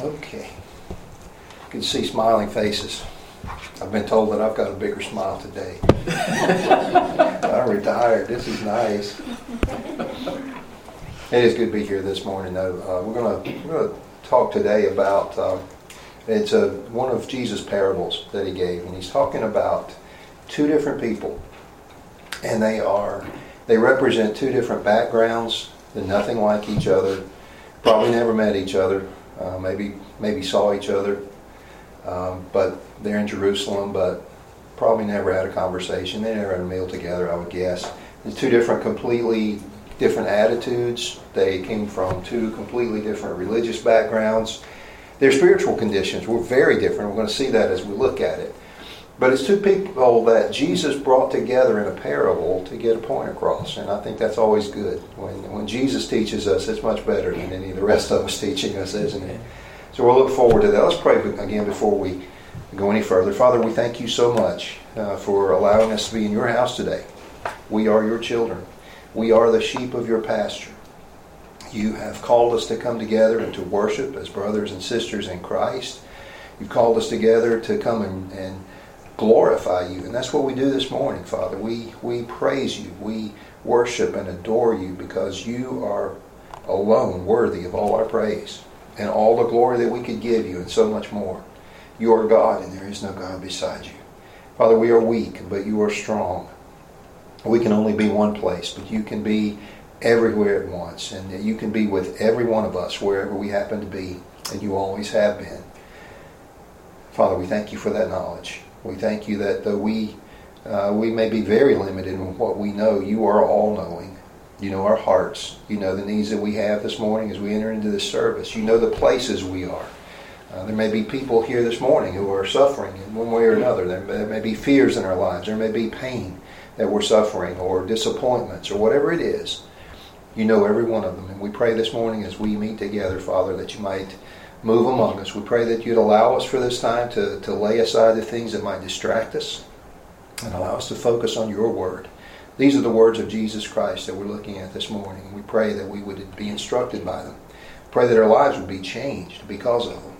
Okay. You can see smiling faces. I've been told that I've got a bigger smile today. I'm retired. This is nice. It is good to be here this morning, though. Uh, we're going to talk today about uh, it's a, one of Jesus' parables that he gave, and he's talking about two different people, and they are they represent two different backgrounds. They're nothing like each other. Probably never met each other. Uh, maybe maybe saw each other, um, but they're in Jerusalem, but probably never had a conversation. They never had a meal together, I would guess. They're two different, completely different attitudes. They came from two completely different religious backgrounds. Their spiritual conditions were very different. We're going to see that as we look at it. But it's two people that Jesus brought together in a parable to get a point across. And I think that's always good. When, when Jesus teaches us, it's much better than any of the rest of us teaching us, isn't it? So we'll look forward to that. Let's pray again before we go any further. Father, we thank you so much uh, for allowing us to be in your house today. We are your children, we are the sheep of your pasture. You have called us to come together and to worship as brothers and sisters in Christ. You've called us together to come and, and glorify you. And that's what we do this morning, Father. We, we praise you. We worship and adore you because you are alone worthy of all our praise and all the glory that we could give you and so much more. You are God and there is no God beside you. Father, we are weak, but you are strong. We can only be one place, but you can be everywhere at once, and you can be with every one of us wherever we happen to be, and you always have been. Father, we thank you for that knowledge. We thank you that though we uh, we may be very limited in what we know, you are all knowing. You know our hearts. You know the needs that we have this morning as we enter into this service. You know the places we are. Uh, there may be people here this morning who are suffering in one way or another. There may, there may be fears in our lives. There may be pain that we're suffering or disappointments or whatever it is. You know every one of them. And we pray this morning as we meet together, Father, that you might move among us. We pray that you'd allow us for this time to, to lay aside the things that might distract us and allow us to focus on your word. These are the words of Jesus Christ that we're looking at this morning. We pray that we would be instructed by them. Pray that our lives would be changed because of them.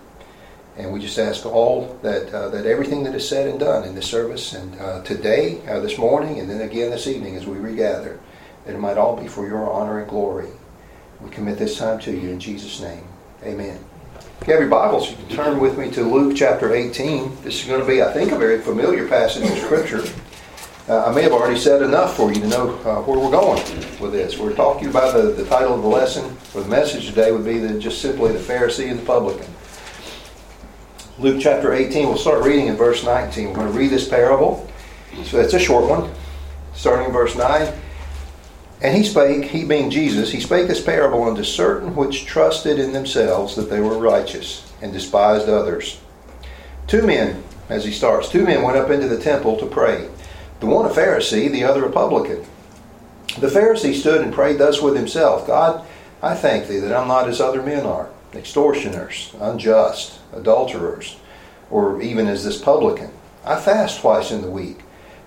And we just ask all that uh, that everything that is said and done in this service and uh, today, uh, this morning, and then again this evening as we regather, that it might all be for your honor and glory. We commit this time to you in Jesus' name. Amen. If you have your Bibles, you can turn with me to Luke chapter 18. This is going to be, I think, a very familiar passage of Scripture. Uh, I may have already said enough for you to know uh, where we're going with this. We're talking about the, the title of the lesson, or the message today would be the, just simply the Pharisee and the publican. Luke chapter 18, we'll start reading in verse 19. We're going to read this parable. So it's a short one, starting in verse 9. And he spake, he being Jesus, he spake this parable unto certain which trusted in themselves that they were righteous, and despised others. Two men, as he starts, two men went up into the temple to pray. The one a Pharisee, the other a publican. The Pharisee stood and prayed thus with himself God, I thank thee that I'm not as other men are, extortioners, unjust, adulterers, or even as this publican. I fast twice in the week.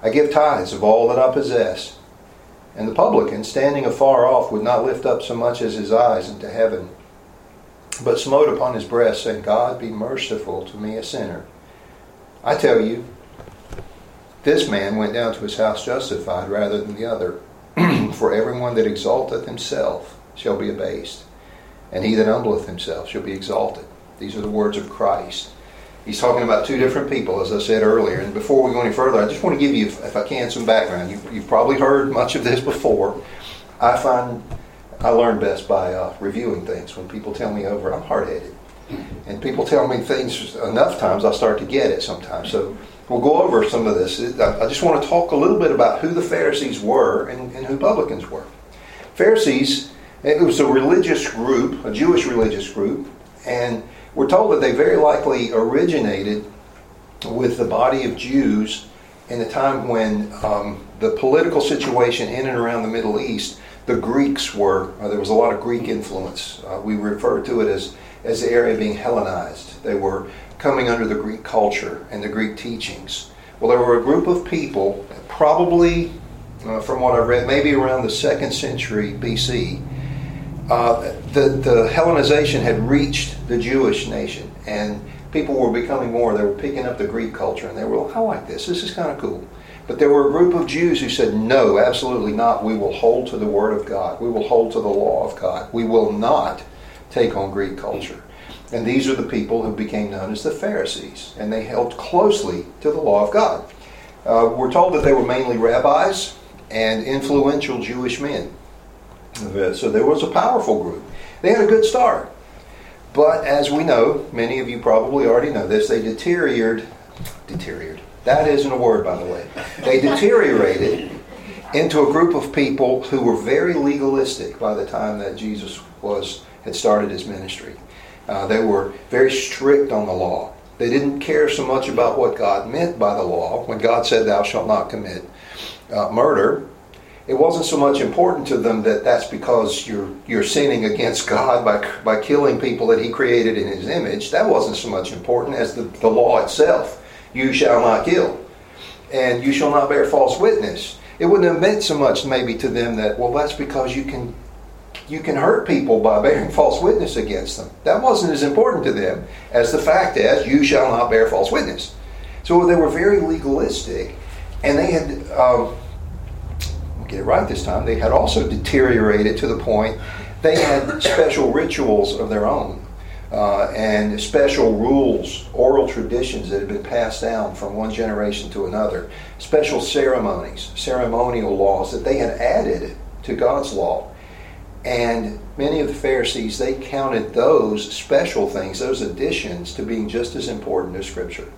I give tithes of all that I possess. And the publican, standing afar off, would not lift up so much as his eyes into heaven, but smote upon his breast, saying, God, be merciful to me, a sinner. I tell you, this man went down to his house justified rather than the other. For everyone that exalteth himself shall be abased, and he that humbleth himself shall be exalted. These are the words of Christ. He's talking about two different people, as I said earlier. And before we go any further, I just want to give you, if I can, some background. You've, you've probably heard much of this before. I find I learn best by uh, reviewing things. When people tell me over, I'm hard headed. And people tell me things enough times, I start to get it sometimes. So we'll go over some of this. I just want to talk a little bit about who the Pharisees were and, and who publicans were. Pharisees, it was a religious group, a Jewish religious group, and we're told that they very likely originated with the body of Jews in the time when um, the political situation in and around the Middle East, the Greeks were, uh, there was a lot of Greek influence. Uh, we refer to it as, as the area being Hellenized. They were coming under the Greek culture and the Greek teachings. Well, there were a group of people, probably uh, from what I've read, maybe around the second century BC, uh, the, the Hellenization had reached the Jewish nation, and people were becoming more. They were picking up the Greek culture, and they were, like, I like this. This is kind of cool. But there were a group of Jews who said, no, absolutely not. We will hold to the Word of God. We will hold to the law of God. We will not take on Greek culture. And these are the people who became known as the Pharisees, and they held closely to the law of God. Uh, we're told that they were mainly rabbis and influential Jewish men. So there was a powerful group. They had a good start. But as we know, many of you probably already know this, they deteriorated. Deteriorated. That isn't a word, by the way. They deteriorated into a group of people who were very legalistic by the time that Jesus was had started his ministry. Uh, they were very strict on the law. They didn't care so much about what God meant by the law. When God said, "Thou shalt not commit uh, murder," it wasn't so much important to them that that's because you're you're sinning against God by by killing people that He created in His image. That wasn't so much important as the, the law itself. You shall not kill, and you shall not bear false witness. It wouldn't have meant so much maybe to them that well that's because you can you can hurt people by bearing false witness against them. That wasn't as important to them as the fact as you shall not bear false witness. So they were very legalistic, and they had. Um, get it right this time, they had also deteriorated to the point they had special rituals of their own. Uh, and special rules, oral traditions that had been passed down from one generation to another, special ceremonies, ceremonial laws that they had added to God's law. And many of the Pharisees, they counted those special things, those additions, to being just as important as Scripture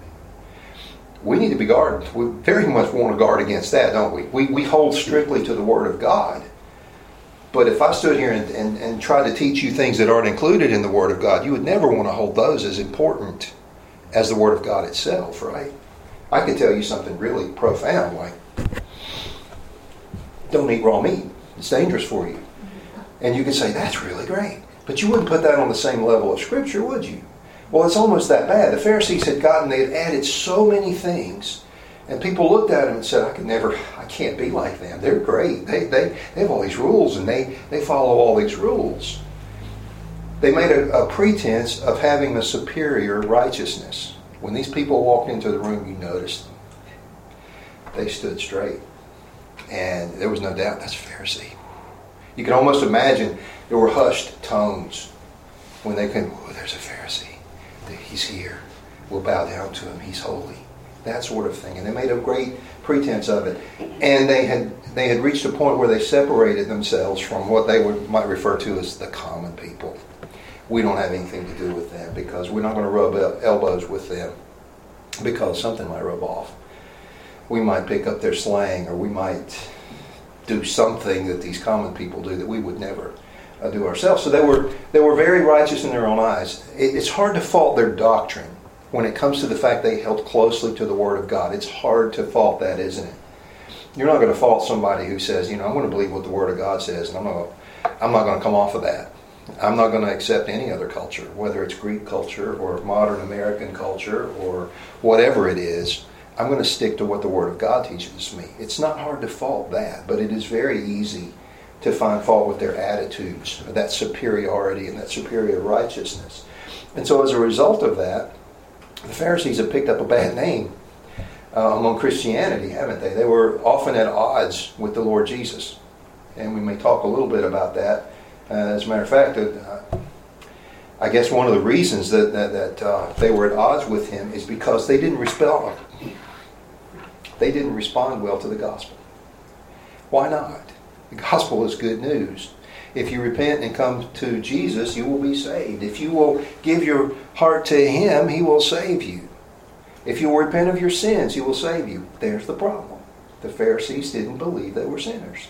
we need to be guarded. We very much want to guard against that, don't we? We, we hold strictly to the Word of God. But if I stood here and, and, and tried to teach you things that aren't included in the Word of God, you would never want to hold those as important as the Word of God itself, right? I could tell you something really profound like, don't eat raw meat. It's dangerous for you. And you could say, that's really great. But you wouldn't put that on the same level of Scripture, would you? Well, it's almost that bad. The Pharisees had gotten, they had added so many things. And people looked at them and said, I can never, I can't be like them. They're great. They, they, they have all these rules and they, they follow all these rules. They made a, a pretense of having a superior righteousness. When these people walked into the room, you noticed them. They stood straight. And there was no doubt that's a Pharisee. You can almost imagine there were hushed tones when they came, oh, there's a Pharisee. He's here. We'll bow down to him. He's holy. That sort of thing. And they made a great pretense of it. And they had they had reached a point where they separated themselves from what they would might refer to as the common people. We don't have anything to do with them because we're not going to rub elbows with them because something might rub off. We might pick up their slang or we might do something that these common people do that we would never uh, do ourselves. So they were they were very righteous in their own eyes. It, it's hard to fault their doctrine when it comes to the fact they held closely to the Word of God. It's hard to fault that, isn't it? You're not going to fault somebody who says, you know, I'm going to believe what the Word of God says, and I'm not I'm not going to come off of that. I'm not going to accept any other culture, whether it's Greek culture or modern American culture or whatever it is. I'm going to stick to what the Word of God teaches me. It's not hard to fault that, but it is very easy to find fault with their attitudes, that superiority and that superior righteousness. And so, as a result of that, the Pharisees have picked up a bad name uh, among Christianity, haven't they? They were often at odds with the Lord Jesus. And we may talk a little bit about that. Uh, as a matter of fact, uh, I guess one of the reasons that, that, that uh, they were at odds with him is because they didn't respond. They didn't respond well to the gospel. Why not? The gospel is good news. If you repent and come to Jesus, you will be saved. If you will give your heart to Him, He will save you. If you will repent of your sins, He will save you. There's the problem. The Pharisees didn't believe they were sinners.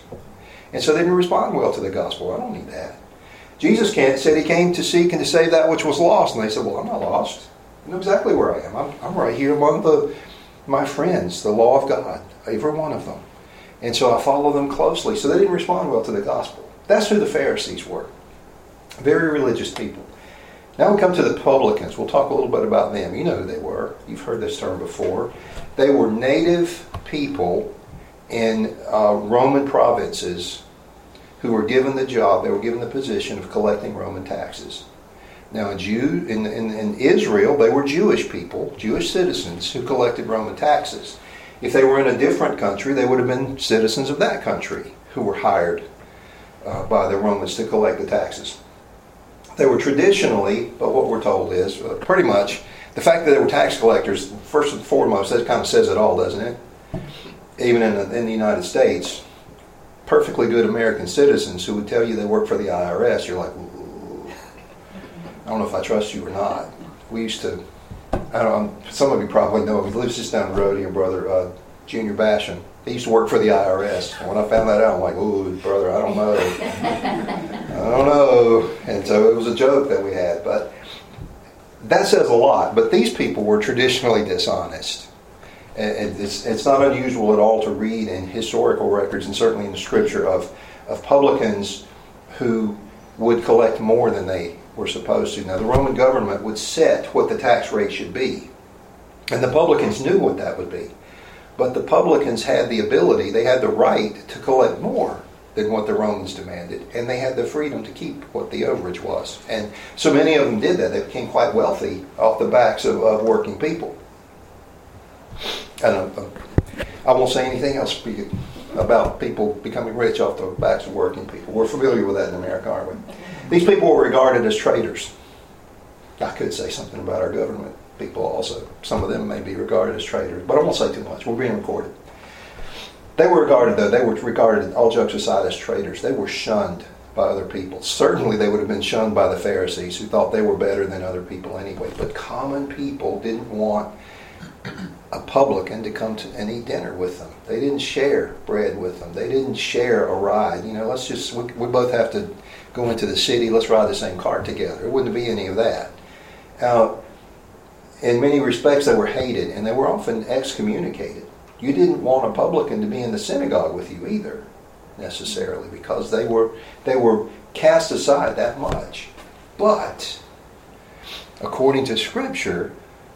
And so they didn't respond well to the gospel. I don't need that. Jesus said he came to seek and to save that which was lost. And they said, Well, I'm not lost. I know exactly where I am. I'm, I'm right here among the, my friends, the law of God, every one of them. And so I follow them closely. So they didn't respond well to the gospel. That's who the Pharisees were. Very religious people. Now we come to the publicans. We'll talk a little bit about them. You know who they were. You've heard this term before. They were native people in uh, Roman provinces who were given the job, they were given the position of collecting Roman taxes. Now, in, Jew, in, in, in Israel, they were Jewish people, Jewish citizens who collected Roman taxes. If they were in a different country, they would have been citizens of that country who were hired uh, by the Romans to collect the taxes. They were traditionally, but what we're told is uh, pretty much the fact that they were tax collectors, first and foremost, that kind of says it all, doesn't it? Even in the, in the United States, perfectly good American citizens who would tell you they work for the IRS, you're like, I don't know if I trust you or not. We used to, I don't some of you probably know, he lives just down the road, your brother, uh, Junior Bashan. He used to work for the IRS. And when I found that out, I'm like, ooh, brother, I don't know. I don't know. And so it was a joke that we had. But that says a lot. But these people were traditionally dishonest. And it's, it's not unusual at all to read in historical records and certainly in the scripture of, of publicans who would collect more than they were supposed to. Now, the Roman government would set what the tax rate should be. And the publicans knew what that would be. But the publicans had the ability, they had the right to collect more than what the Romans demanded, and they had the freedom to keep what the overage was. And so many of them did that. They became quite wealthy off the backs of, of working people. And uh, uh I won't say anything else about people becoming rich off the backs of working people. We're familiar with that in America, aren't we? These people were regarded as traitors. I could say something about our government people also. Some of them may be regarded as traitors, but I won't say too much. We're being recorded. They were regarded, though, they were regarded, all jokes aside, as traitors. They were shunned by other people. Certainly, they would have been shunned by the Pharisees, who thought they were better than other people anyway. But common people didn't want a publican to come to eat dinner with them. They didn't share bread with them. They didn't share a ride. You know, let's just, we, we both have to go into the city, let's ride the same cart together. It wouldn't be any of that. Now, in many respects, they were hated and they were often excommunicated. You didn't want a publican to be in the synagogue with you either, necessarily, because they were they were cast aside that much. But according to Scripture,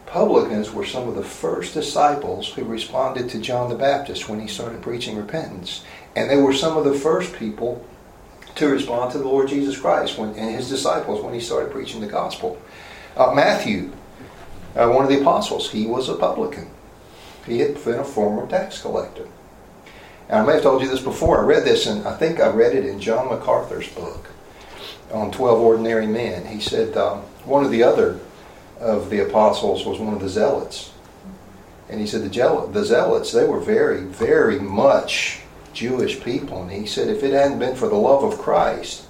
publicans were some of the first disciples who responded to John the Baptist when he started preaching repentance, and they were some of the first people to respond to the Lord Jesus Christ when, and his disciples when he started preaching the gospel. Uh, Matthew, uh, one of the apostles, he was a publican. He had been a former tax collector. And I may have told you this before. I read this, and I think I read it in John MacArthur's book on 12 Ordinary Men. He said um, one of the other of the apostles was one of the zealots. And he said the, the zealots, they were very, very much Jewish people. And he said if it hadn't been for the love of Christ,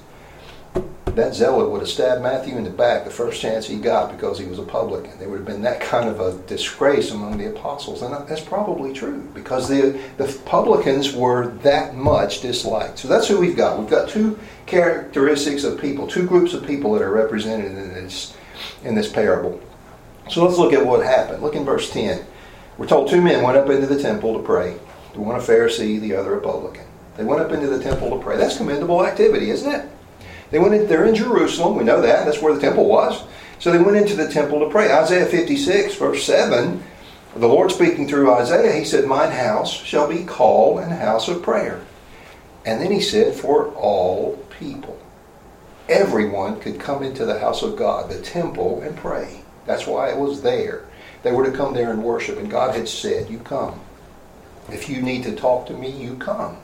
that zealot would have stabbed Matthew in the back the first chance he got because he was a publican. There would have been that kind of a disgrace among the apostles. And that's probably true because the, the publicans were that much disliked. So that's who we've got. We've got two characteristics of people, two groups of people that are represented in this, in this parable. So let's look at what happened. Look in verse 10. We're told two men went up into the temple to pray. The one a Pharisee, the other a publican. They went up into the temple to pray. That's commendable activity, isn't it? They went in, they're in Jerusalem. We know that. That's where the temple was. So they went into the temple to pray. Isaiah 56, verse 7, the Lord speaking through Isaiah, he said, Mine house shall be called an house of prayer. And then he said, For all people. Everyone could come into the house of God, the temple, and pray. That's why it was there. They were to come there and worship. And God had said, You come. If you need to talk to me, you come.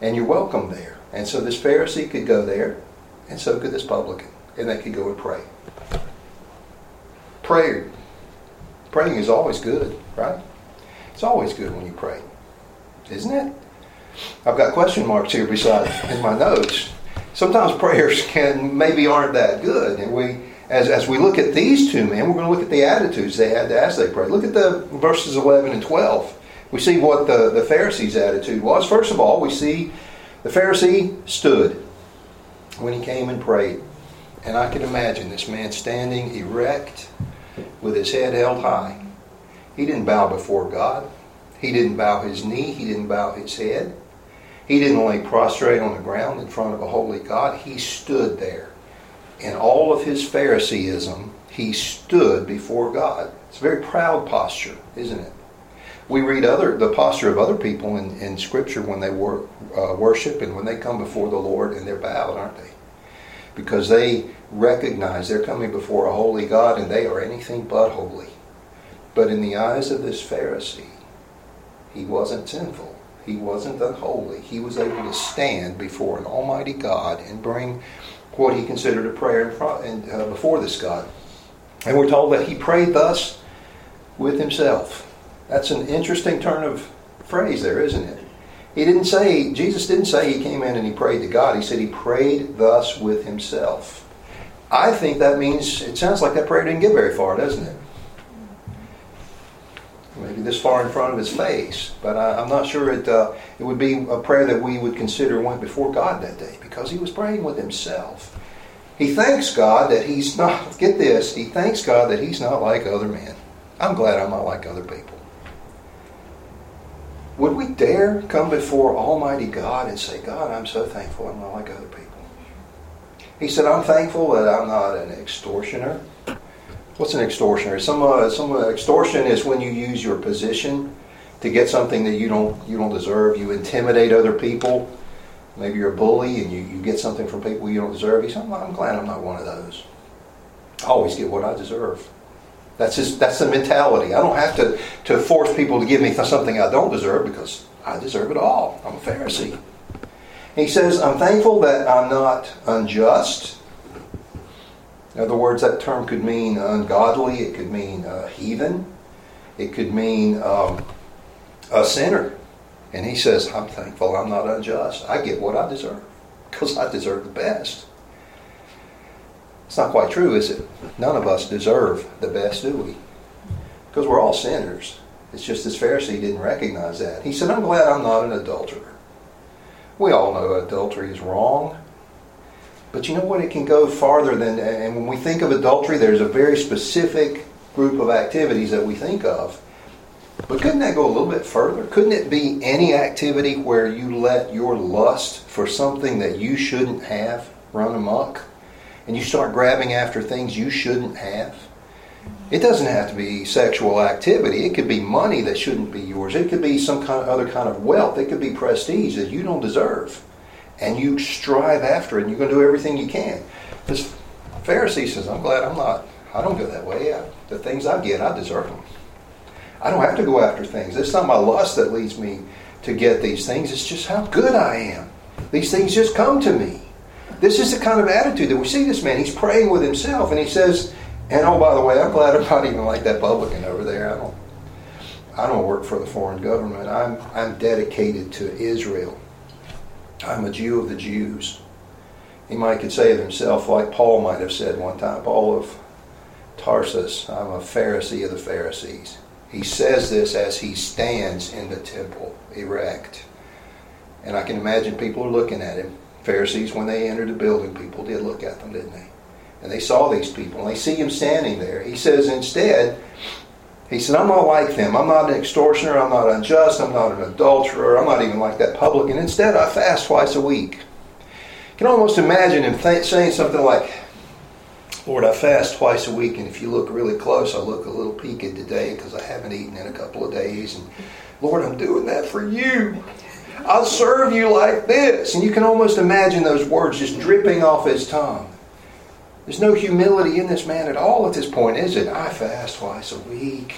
And you're welcome there. And so this Pharisee could go there, and so could this publican, and they could go and pray. Prayer. Praying is always good, right? It's always good when you pray, isn't it? I've got question marks here beside in my notes. Sometimes prayers can maybe aren't that good, and we as, as we look at these two men, we're going to look at the attitudes they had as they prayed. Look at the verses 11 and 12. We see what the, the Pharisees' attitude was. First of all, we see the Pharisee stood when he came and prayed. And I can imagine this man standing erect with his head held high. He didn't bow before God. He didn't bow his knee. He didn't bow his head. He didn't lay prostrate on the ground in front of a holy God. He stood there. In all of his Phariseeism, he stood before God. It's a very proud posture, isn't it? We read other the posture of other people in, in Scripture when they wor, uh, worship and when they come before the Lord and they're bowed, aren't they? Because they recognize they're coming before a holy God and they are anything but holy. But in the eyes of this Pharisee, he wasn't sinful. He wasn't unholy. He was able to stand before an almighty God and bring what he considered a prayer in front, uh, before this God. And we're told that he prayed thus with himself. That's an interesting turn of phrase there, isn't it? He didn't say, Jesus didn't say he came in and he prayed to God. He said he prayed thus with himself. I think that means, it sounds like that prayer didn't get very far, doesn't it? Maybe this far in front of his face. But I, am not sure it, uh, it would be a prayer that we would consider went before God that day because he was praying with himself. He thanks God that he's not, get this, he thanks God that he's not like other men. I'm glad I'm not like other people. Would we dare come before Almighty God and say, God, I'm so thankful I'm not like other people? He said, I'm thankful that I'm not an extortioner. What's an extortioner? Some, uh, some uh, extortion is when you use your position to get something that you don't, you don't deserve. You intimidate other people. Maybe you're a bully and you, you get something from people you don't deserve. He said, I'm glad I'm not one of those. I always get what I deserve. That's just, that's the mentality. I don't have to, to force people to give me something I don't deserve because I deserve it all. I'm a Pharisee. He says, I'm thankful that I'm not unjust. In other words, that term could mean ungodly, it could mean heathen, it could mean um, a sinner. And he says, I'm thankful I'm not unjust. I get what I deserve because I deserve the best. It's not quite true, is it? None of us deserve the best, do we? Because we're all sinners. It's just this Pharisee didn't recognize that. He said, I'm glad I'm not an adulterer. We all know adultery is wrong. But you know what? It can go farther than, and when we think of adultery, there's a very specific group of activities that we think of. But couldn't that go a little bit further? Couldn't it be any activity where you let your lust for something that you shouldn't have run amok? And you start grabbing after things you shouldn't have. It doesn't have to be sexual activity. It could be money that shouldn't be yours. It could be some kind of other kind of wealth. It could be prestige that you don't deserve. And you strive after it and you're going to do everything you can. This Pharisee says, I'm glad I'm not, I don't go that way. I, the things I get, I deserve them. I don't have to go after things. It's not my lust that leads me to get these things. It's just how good I am. These things just come to me. This is the kind of attitude that we see this man. He's praying with himself, and he says, and oh, by the way, I'm glad I'm not even like that publican over there. I don't, I don't work for the foreign government. I'm, I'm dedicated to Israel. I'm a Jew of the Jews. He might could say of himself, like Paul might have said one time, Paul of Tarsus, I'm a Pharisee of the Pharisees. He says this as he stands in the temple, erect. And I can imagine people looking at him. Pharisees, when they entered the building, people did look at them, didn't they? And they saw these people, and they see him standing there. He says, instead, he said, I'm not like them. I'm not an extortioner. I'm not unjust. I'm not an adulterer. I'm not even like that publican. Instead, I fast twice a week. You can almost imagine him th- saying something like, Lord, I fast twice a week, and if you look really close, I look a little peaked today because I haven't eaten in a couple of days. And Lord, I'm doing that for you. I'll serve you like this. And you can almost imagine those words just dripping off his tongue. There's no humility in this man at all at this point, is it? I fast twice a week.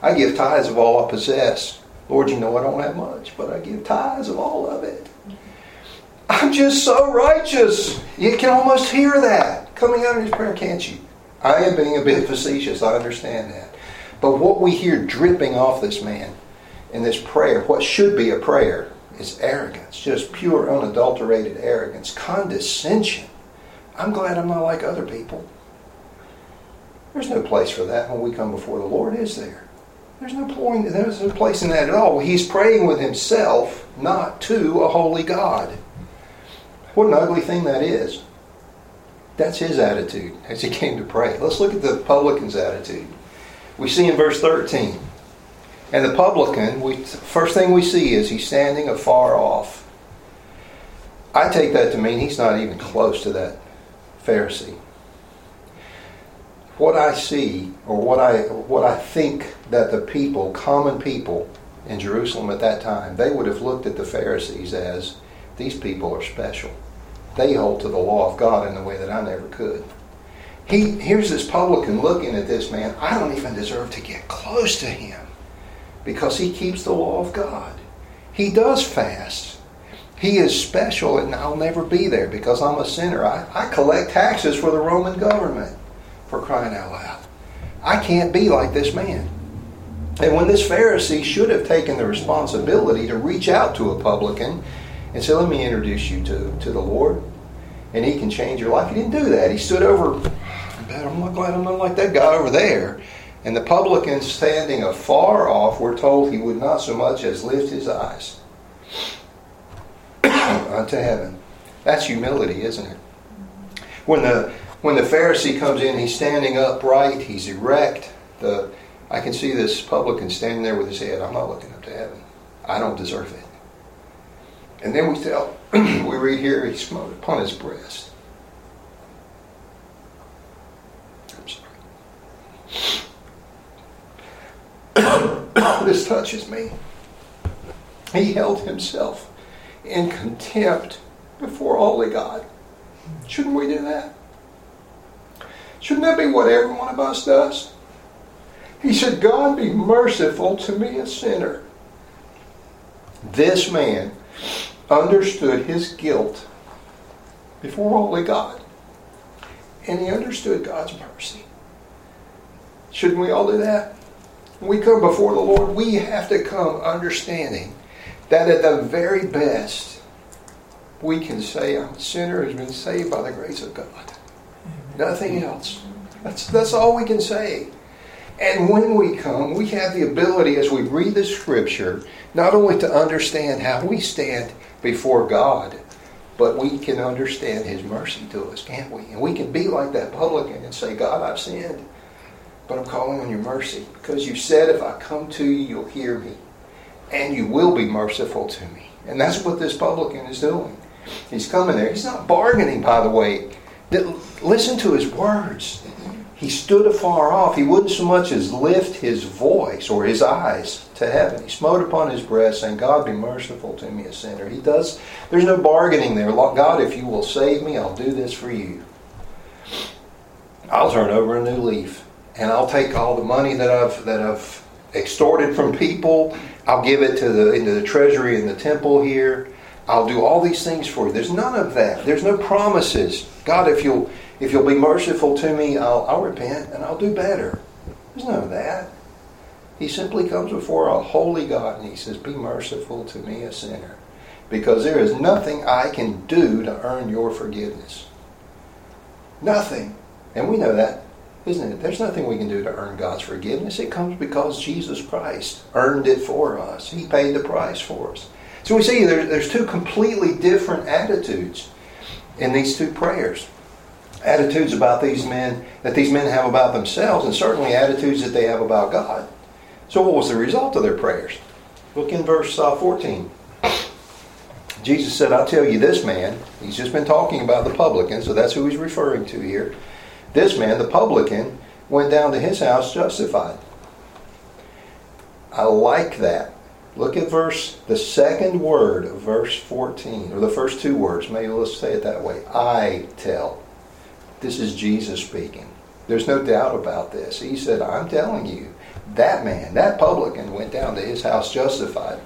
I give tithes of all I possess. Lord, you know I don't have much, but I give tithes of all of it. I'm just so righteous. You can almost hear that coming out of his prayer, can't you? I am being a bit facetious, I understand that. But what we hear dripping off this man in this prayer, what should be a prayer, is arrogance, just pure, unadulterated arrogance, condescension. I'm glad I'm not like other people. There's no place for that when we come before the Lord, is there? There's no point, there's no place in that at all. He's praying with himself, not to a holy God. What an ugly thing that is. That's his attitude as he came to pray. Let's look at the publican's attitude. We see in verse 13. And the publican, we, first thing we see is he's standing afar off. I take that to mean he's not even close to that Pharisee. What I see, or what I what I think that the people, common people in Jerusalem at that time, they would have looked at the Pharisees as these people are special. They hold to the law of God in a way that I never could. He, here's this publican looking at this man. I don't even deserve to get close to him because he keeps the law of God. He does fast. He is special, and I'll never be there because I'm a sinner. I, I collect taxes for the Roman government, for crying out loud. I can't be like this man. And when this Pharisee should have taken the responsibility to reach out to a publican and say, Let me introduce you to, to the Lord, and he can change your life, he didn't do that. He stood over, I'm glad I'm not like that guy over there. And the publican standing afar off, we're told he would not so much as lift his eyes unto heaven. That's humility, isn't it? When the when the Pharisee comes in, he's standing upright, he's erect. The I can see this publican standing there with his head. I'm not looking up to heaven. I don't deserve it. And then we tell, we read here, he smote upon his breast. This touches me. He held himself in contempt before holy God. Shouldn't we do that? Shouldn't that be what every one of us does? He said, God be merciful to me, a sinner. This man understood his guilt before holy God. And he understood God's mercy. Shouldn't we all do that? We come before the Lord, we have to come understanding that at the very best, we can say, a sinner who's been saved by the grace of God. Nothing else. That's, that's all we can say. And when we come, we have the ability, as we read the Scripture, not only to understand how we stand before God, but we can understand His mercy to us, can't we? And we can be like that publican and say, God, I've sinned, but I'm calling on your mercy because you said if I come to you, you'll hear me and you will be merciful to me. And that's what this publican is doing. He's coming there. He's not bargaining, by the way. Listen to his words he stood afar off. He wouldn't so much as lift his voice or his eyes to heaven. He smote upon his breast, saying, God be merciful to me, a sinner. He does, there's no bargaining there. God, if you will save me, I'll do this for you. I'll turn over a new leaf. And I'll take all the money that I've that I've extorted from people. I'll give it to the into the treasury in the temple here. I'll do all these things for you. There's none of that. There's no promises. God, if you'll if you'll be merciful to me, I'll, I'll repent and I'll do better. There's none of that. He simply comes before a holy God and he says, Be merciful to me, a sinner. Because there is nothing I can do to earn your forgiveness. Nothing. And we know that, isn't it? There's nothing we can do to earn God's forgiveness. It comes because Jesus Christ earned it for us. He paid the price for us. So we see there, there's two completely different attitudes in these two prayers attitudes about these men that these men have about themselves, and certainly attitudes that they have about God. So, what was the result of their prayers? Look in verse uh, 14. Jesus said, I'll tell you, this man, he's just been talking about the publican, so that's who he's referring to here. This man, the publican, went down to his house justified. I like that. Look at verse, the second word of verse 14, or the first two words. Maybe let's say it that way. I tell. This is Jesus speaking. There's no doubt about this. He said, I'm telling you, that man, that publican, went down to his house justified.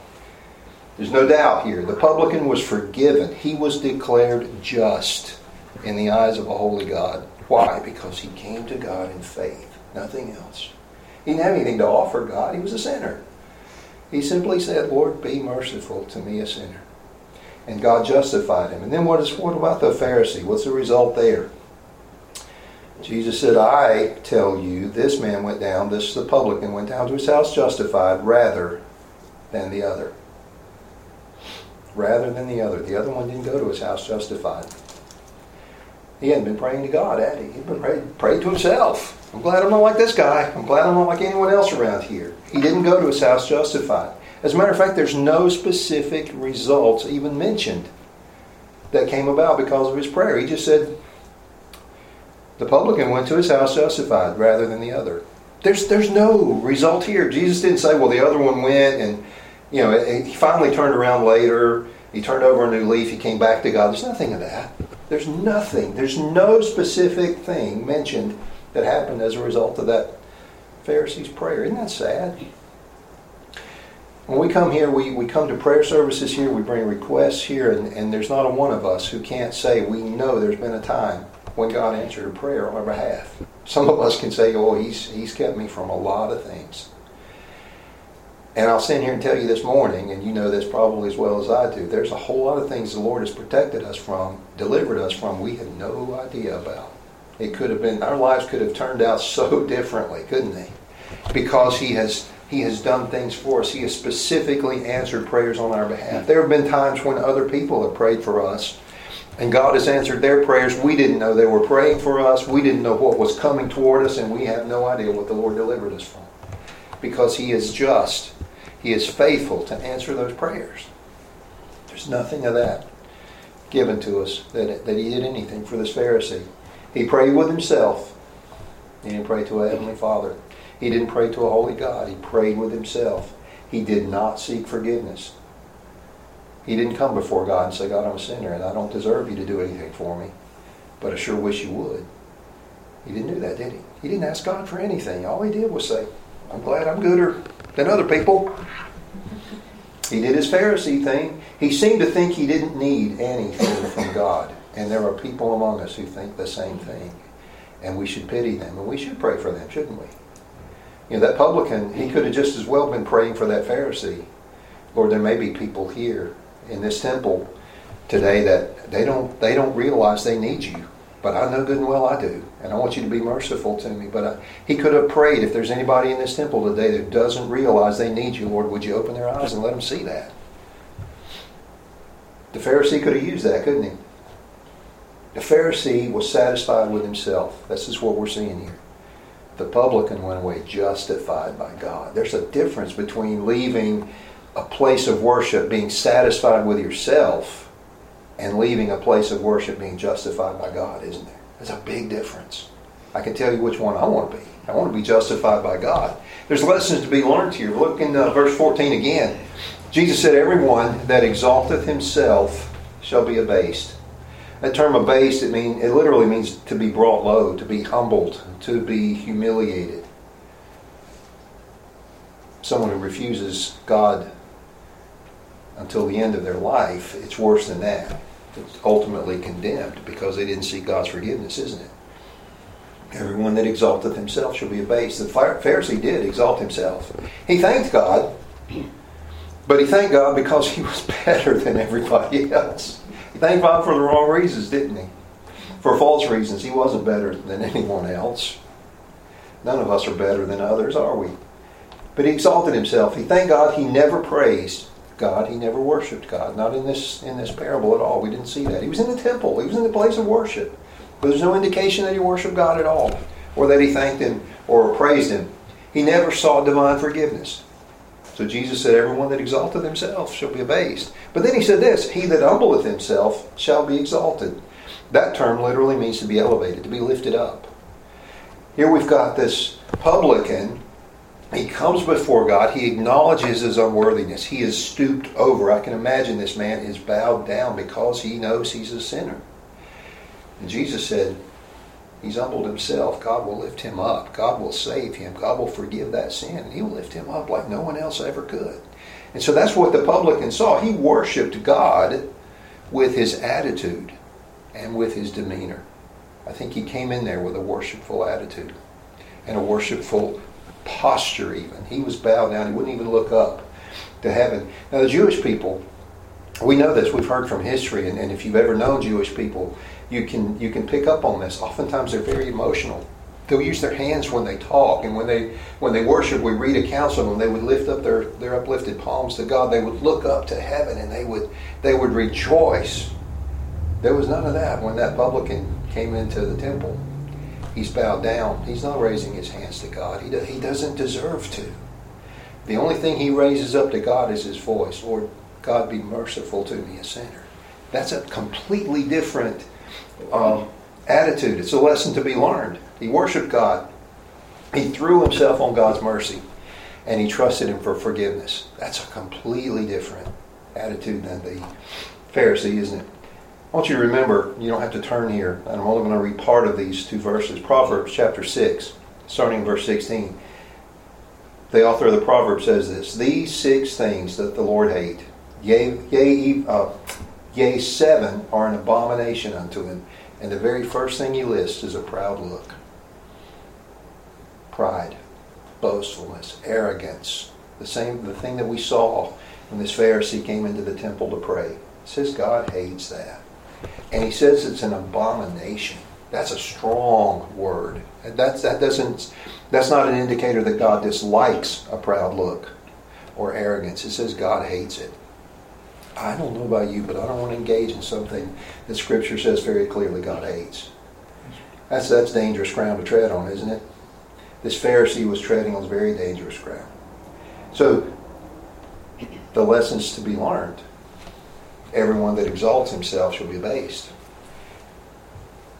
There's no doubt here. The publican was forgiven. He was declared just in the eyes of a holy God. Why? Because he came to God in faith, nothing else. He didn't have anything to offer God. He was a sinner. He simply said, Lord, be merciful to me, a sinner. And God justified him. And then what, is, what about the Pharisee? What's the result there? Jesus said, I tell you, this man went down, this is the publican went down to his house justified rather than the other. Rather than the other. The other one didn't go to his house justified. He hadn't been praying to God, had he? He'd been praying, to himself. I'm glad I'm not like this guy. I'm glad I'm not like anyone else around here. He didn't go to his house justified. As a matter of fact, there's no specific results even mentioned that came about because of his prayer. He just said, the publican went to his house justified rather than the other. There's, there's no result here. Jesus didn't say, well, the other one went and, you know, he finally turned around later. He turned over a new leaf. He came back to God. There's nothing of that. There's nothing. There's no specific thing mentioned that happened as a result of that Pharisee's prayer. Isn't that sad? When we come here, we, we come to prayer services here, we bring requests here, and, and there's not a one of us who can't say we know there's been a time when God answered a prayer on our behalf. Some of us can say, oh, he's, he's kept me from a lot of things. And I'll sit here and tell you this morning, and you know this probably as well as I do, there's a whole lot of things the Lord has protected us from, delivered us from, we have no idea about. It could have been, our lives could have turned out so differently, couldn't they? Because He has he has done things for us. He has specifically answered prayers on our behalf. There have been times when other people have prayed for us, and God has answered their prayers. We didn't know they were praying for us. We didn't know what was coming toward us, and we have no idea what the Lord delivered us from. Because He is just, He is faithful to answer those prayers. There's nothing of that given to us that, that He did anything for this Pharisee. He prayed with himself. He didn't pray to a Heavenly Father. He didn't pray to a holy God. He prayed with himself. He did not seek forgiveness. He didn't come before God and say, God, I'm a sinner and I don't deserve you to do anything for me, but I sure wish you would. He didn't do that, did he? He didn't ask God for anything. All he did was say, I'm glad I'm gooder than other people. He did his Pharisee thing. He seemed to think he didn't need anything from God. And there are people among us who think the same thing. And we should pity them and we should pray for them, shouldn't we? You know, that publican, he could have just as well been praying for that Pharisee. Lord, there may be people here in this temple today that they don't they don't realize they need you. But I know good and well I do. And I want you to be merciful to me. But I, he could have prayed if there's anybody in this temple today that doesn't realize they need you, Lord, would you open their eyes and let them see that? The Pharisee could have used that, couldn't he? The Pharisee was satisfied with himself. This is what we're seeing here the publican went away justified by God. There's a difference between leaving a place of worship being satisfied with yourself and leaving a place of worship being justified by God, isn't there? There's a big difference. I can tell you which one I want to be. I want to be justified by God. There's lessons to be learned here. Look in uh, verse 14 again. Jesus said, Everyone that exalteth himself shall be abased, that term abased, it mean it literally means to be brought low, to be humbled, to be humiliated. Someone who refuses God until the end of their life, it's worse than that. It's ultimately condemned because they didn't seek God's forgiveness, isn't it? Everyone that exalteth himself shall be abased. The Pharisee did exalt himself. He thanked God, but he thanked God because he was better than everybody else. He thanked God for the wrong reasons, didn't he? For false reasons. He wasn't better than anyone else. None of us are better than others, are we? But he exalted himself. He thanked God he never praised God. He never worshiped God. Not in this in this parable at all. We didn't see that. He was in the temple. He was in the place of worship. But there's no indication that he worshiped God at all. Or that he thanked him or praised him. He never sought divine forgiveness. So Jesus said, Everyone that exalteth himself shall be abased. But then he said this He that humbleth himself shall be exalted. That term literally means to be elevated, to be lifted up. Here we've got this publican. He comes before God. He acknowledges his unworthiness. He is stooped over. I can imagine this man is bowed down because he knows he's a sinner. And Jesus said, He's humbled himself. God will lift him up. God will save him. God will forgive that sin. And he will lift him up like no one else ever could. And so that's what the publican saw. He worshiped God with his attitude and with his demeanor. I think he came in there with a worshipful attitude and a worshipful posture, even. He was bowed down. He wouldn't even look up to heaven. Now, the Jewish people, we know this. We've heard from history. And, and if you've ever known Jewish people, you can you can pick up on this. Oftentimes they're very emotional. They'll use their hands when they talk, and when they when they worship, we read accounts of them. They would lift up their, their uplifted palms to God. They would look up to heaven, and they would they would rejoice. There was none of that when that publican came into the temple. He's bowed down. He's not raising his hands to God. He, do, he doesn't deserve to. The only thing he raises up to God is his voice. Lord, God be merciful to me, a sinner. That's a completely different um, attitude. It's a lesson to be learned. He worshiped God. He threw himself on God's mercy. and he trusted him for forgiveness. That's a completely different attitude than the Pharisee, isn't it? I want you to remember, you don't have to turn here, and I'm only going to read part of these two verses. Proverbs chapter 6, starting in verse 16. The author of the proverb says this These six things that the Lord hate, yea, yea, uh, yea, seven are an abomination unto him. And the very first thing he lists is a proud look pride, boastfulness, arrogance. The same, the thing that we saw when this Pharisee came into the temple to pray. It says God hates that. And he says it's an abomination. That's a strong word. That's, that doesn't, that's not an indicator that God dislikes a proud look or arrogance. It says God hates it. I don't know about you, but I don't want to engage in something that Scripture says very clearly God hates. That's, that's dangerous ground to tread on, isn't it? This Pharisee was treading on very dangerous ground. So, the lessons to be learned. Everyone that exalts himself shall be abased.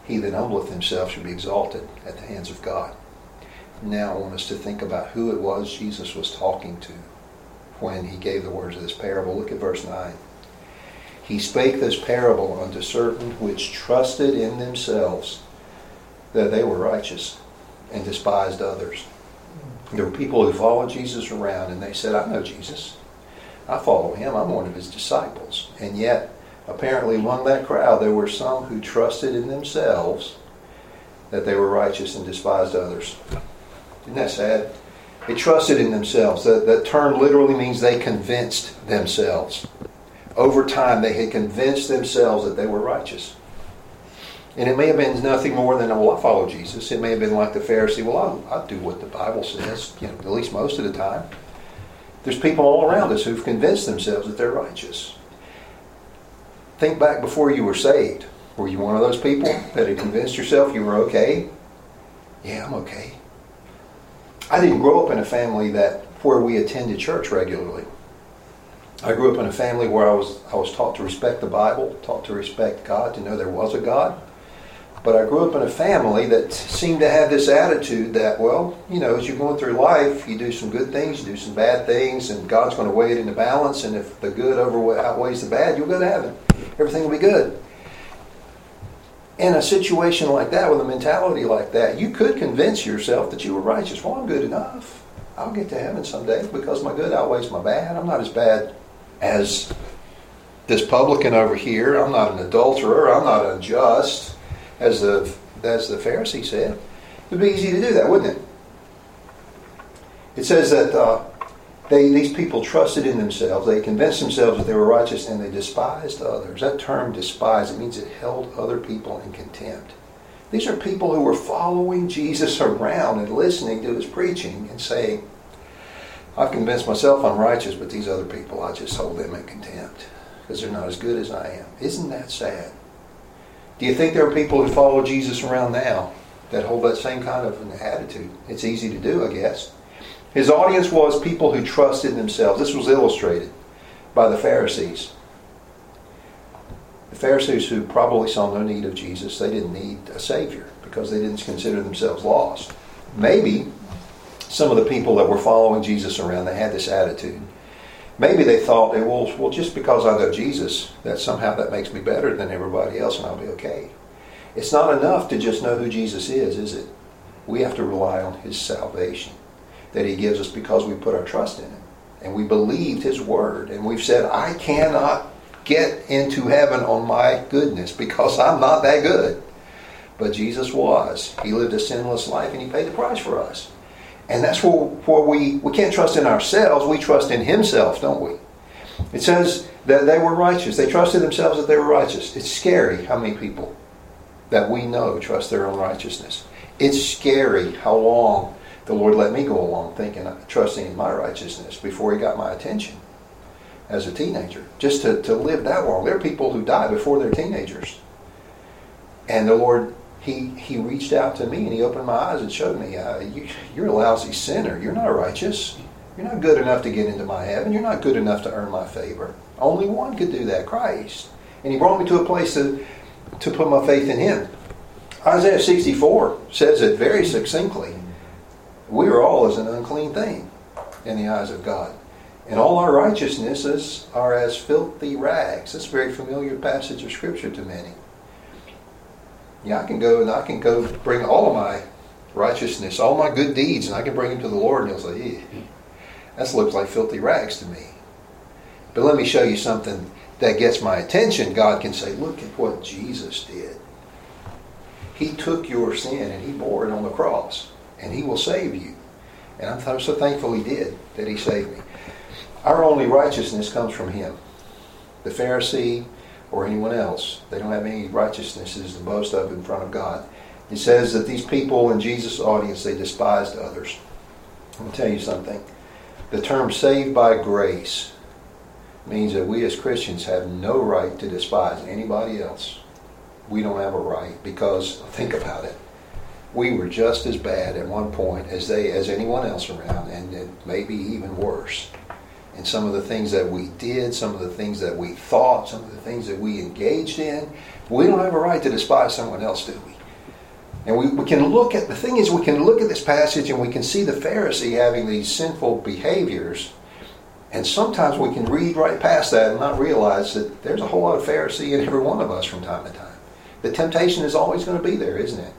He that humbleth himself shall be exalted at the hands of God. Now I want us to think about who it was Jesus was talking to when he gave the words of this parable. Look at verse 9. He spake this parable unto certain which trusted in themselves that they were righteous and despised others. There were people who followed Jesus around and they said, I know Jesus. I follow him. I'm one of his disciples. And yet, apparently, among that crowd, there were some who trusted in themselves that they were righteous and despised others. Isn't that sad? They trusted in themselves. That, that term literally means they convinced themselves. Over time, they had convinced themselves that they were righteous. And it may have been nothing more than, well, I follow Jesus. It may have been like the Pharisee, well, I'll, I'll do what the Bible says, you know, at least most of the time. There's people all around us who've convinced themselves that they're righteous. Think back before you were saved. Were you one of those people that had convinced yourself you were okay? Yeah, I'm okay. I didn't grow up in a family that where we attended church regularly. I grew up in a family where I was I was taught to respect the Bible, taught to respect God, to know there was a God. But I grew up in a family that seemed to have this attitude that, well, you know, as you're going through life, you do some good things, you do some bad things, and God's going to weigh it in the balance. And if the good outweighs the bad, you'll go to heaven. Everything will be good. In a situation like that, with a mentality like that, you could convince yourself that you were righteous. Well, I'm good enough. I'll get to heaven someday because my good outweighs my bad. I'm not as bad as this publican over here. I'm not an adulterer. I'm not unjust as the as the Pharisee said. It'd be easy to do that, wouldn't it? It says that uh, they these people trusted in themselves. They convinced themselves that they were righteous, and they despised others. That term "despise" it means it held other people in contempt. These are people who were following Jesus around and listening to his preaching and saying, I've convinced myself I'm righteous, but these other people, I just hold them in contempt because they're not as good as I am. Isn't that sad? Do you think there are people who follow Jesus around now that hold that same kind of an attitude? It's easy to do, I guess. His audience was people who trusted themselves. This was illustrated by the Pharisees. The Pharisees who probably saw no need of Jesus, they didn't need a Savior because they didn't consider themselves lost. Maybe some of the people that were following Jesus around, they had this attitude. Maybe they thought, well, well, just because I know Jesus, that somehow that makes me better than everybody else and I'll be okay. It's not enough to just know who Jesus is, is it? We have to rely on his salvation that he gives us because we put our trust in him. And we believed his word. And we've said, I cannot get into heaven on my goodness because I'm not that good. But Jesus was. He lived a sinless life and he paid the price for us. And that's where, where we, we can't trust in ourselves, we trust in Himself, don't we? It says that they were righteous. They trusted themselves that they were righteous. It's scary how many people that we know trust their own righteousness. It's scary how long the Lord let me go along thinking, uh, trusting in my righteousness before He got my attention as a teenager. Just to, to live that long. There are people who die before they're teenagers. And the Lord he, he reached out to me and he opened my eyes and showed me, uh, you, you're a lousy sinner. You're not righteous. You're not good enough to get into my heaven. You're not good enough to earn my favor. Only one could do that, Christ. And he brought me to a place to, to put my faith in him. Isaiah 64 says it very succinctly. We are all as an unclean thing. in the eyes of God. And all our righteousnesses are as filthy rags. That's a very familiar passage of Scripture to many. Yeah, I can go and I can go bring all of my righteousness, all my good deeds, and I can bring them to the Lord, and He'll say, eh, that looks like filthy rags to me. But let me show you something that gets my attention. God can say, look at what Jesus did. He took your sin and He bore it on the cross, and He will save you. And I'm so thankful He did that He saved me. Our only righteousness comes from Him. The Pharisee or anyone else, they don't have any righteousnesses to boast of in front of God. It says that these people in Jesus' audience, they despised others. To tell you something. The term saved by grace means that we as Christians have no right to despise anybody else. We don't have a right because, think about it, we were just as bad at one point as they as anyone else around, and maybe even worse and some of the things that we did, some of the things that we thought, some of the things that we engaged in. We don't have a right to despise someone else, do we? And we, we can look at the thing is we can look at this passage and we can see the Pharisee having these sinful behaviors. And sometimes we can read right past that and not realize that there's a whole lot of Pharisee in every one of us from time to time. The temptation is always going to be there, isn't it?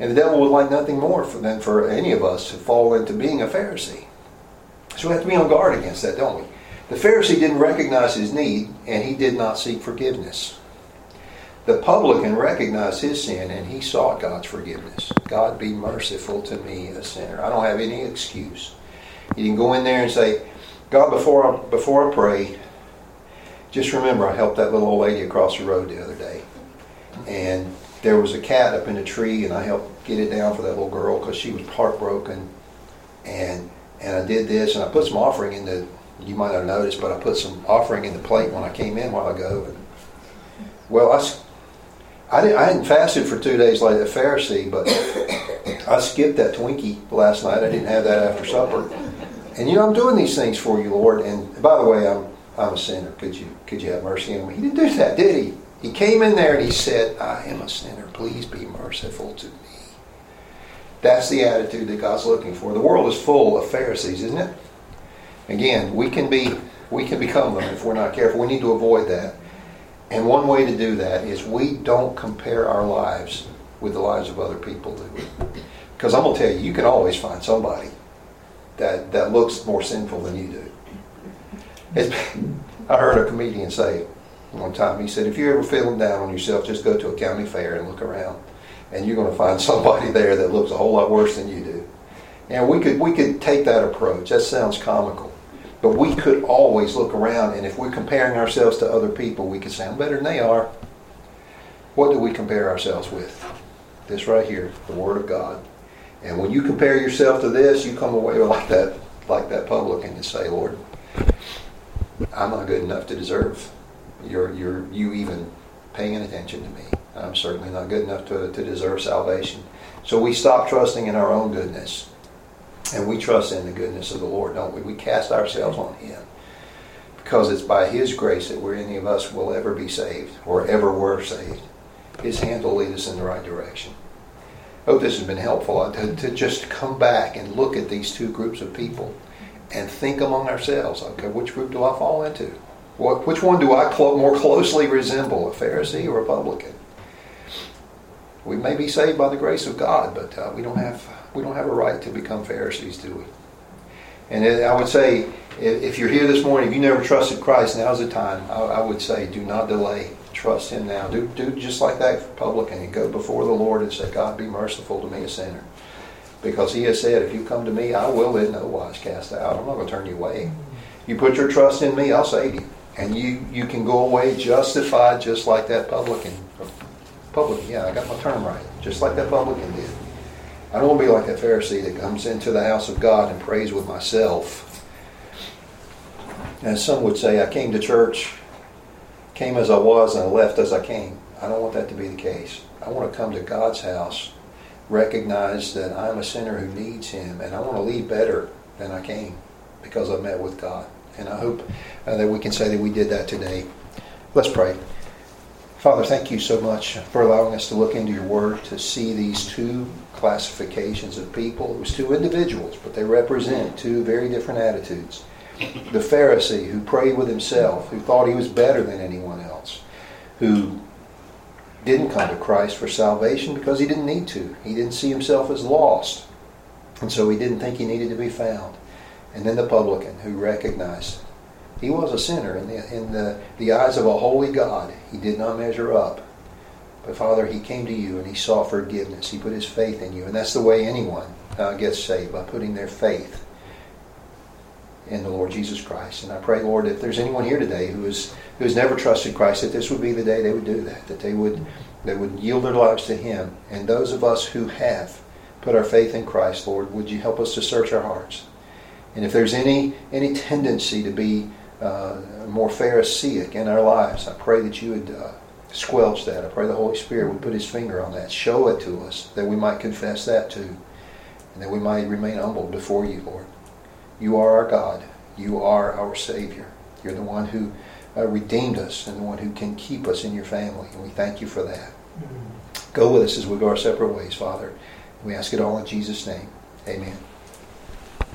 And the devil would like nothing more for, than for any of us to fall into being a Pharisee. So we have to be on guard against that, don't we? The Pharisee didn't recognize his need, and he did not seek forgiveness. The publican recognized his sin, and he sought God's forgiveness. God be merciful to me, a sinner. I don't have any excuse. You can go in there and say, God, before I, before I pray, just remember I helped that little old lady across the road the other day. And there was a cat up in a tree, and I helped get it down for that little girl because she was heartbroken. And and I did this, and I put some offering in the. You might not have noticed, but I put some offering in the plate when I came in a while ago. And, well, I, I, didn't, I hadn't fasted for two days like the Pharisee, but I skipped that Twinkie last night. I didn't have that after supper. And you know, I'm doing these things for you, Lord. And by the way, I'm I'm a sinner. Could you could you have mercy on me? He didn't do that, did he? He came in there and he said, I am a sinner. Please be merciful to me. That's the attitude that God's looking for. The world is full of Pharisees, isn't it? Again, we can be we can become them if we're not careful. We need to avoid that. And one way to do that is we don't compare our lives with the lives of other people, do we? Because I'm gonna tell you, you can always find somebody that that looks more sinful than you do. It's, I heard a comedian say one time. He said, "If you're ever feeling down on yourself, just go to a county fair and look around." And you're going to find somebody there that looks a whole lot worse than you do. And we could we could take that approach. That sounds comical, but we could always look around, and if we're comparing ourselves to other people, we could sound better than they are. What do we compare ourselves with? This right here, the Word of God. And when you compare yourself to this, you come away like that, like that publican, and say, "Lord, I'm not good enough to deserve your your you even paying attention to me." I'm certainly not good enough to, to deserve salvation. So we stop trusting in our own goodness. And we trust in the goodness of the Lord, don't we? We cast ourselves on Him. Because it's by His grace that we're any of us will ever be saved or ever were saved. His hand will lead us in the right direction. I hope this has been helpful uh, to, to just come back and look at these two groups of people and think among ourselves, okay, which group do I fall into? What, which one do I clo- more closely resemble, a Pharisee or a publican? We may be saved by the grace of God, but uh, we don't have we don't have a right to become Pharisees, do we? And I would say, if you're here this morning, if you never trusted Christ, now's the time. I would say, do not delay. Trust Him now. Do, do just like that publican and go before the Lord and say, God, be merciful to me, a sinner. Because He has said, if you come to me, I will in no wise cast out. I'm not going to turn you away. You put your trust in me, I'll save you. And you, you can go away justified just like that publican Publican, yeah, I got my term right. Just like that publican did. I don't want to be like that Pharisee that comes into the house of God and prays with myself. As some would say, I came to church, came as I was, and I left as I came. I don't want that to be the case. I want to come to God's house, recognize that I'm a sinner who needs Him, and I want to leave better than I came because I met with God. And I hope uh, that we can say that we did that today. Let's pray. Father, thank you so much for allowing us to look into your word, to see these two classifications of people. It was two individuals, but they represent two very different attitudes. The Pharisee who prayed with himself, who thought he was better than anyone else, who didn't come to Christ for salvation because he didn't need to. He didn't see himself as lost, and so he didn't think he needed to be found. And then the publican who recognized he was a sinner in the, in the, the eyes of a holy God. He did not measure up. But Father, he came to you and he saw forgiveness. He put his faith in you. And that's the way anyone uh, gets saved, by putting their faith in the Lord Jesus Christ. And I pray, Lord, if there's anyone here today who, is, who has never trusted Christ, that this would be the day they would do that, that they would, they would yield their lives to him. And those of us who have put our faith in Christ, Lord, would you help us to search our hearts? And if there's any, any tendency to be uh, more Pharisaic in our lives. I pray that you would uh, squelch that. I pray the Holy Spirit would put his finger on that, show it to us, that we might confess that too, and that we might remain humble before you, Lord. You are our God. You are our Savior. You're the one who uh, redeemed us and the one who can keep us in your family, and we thank you for that. Mm-hmm. Go with us as we go our separate ways, Father. We ask it all in Jesus' name. Amen.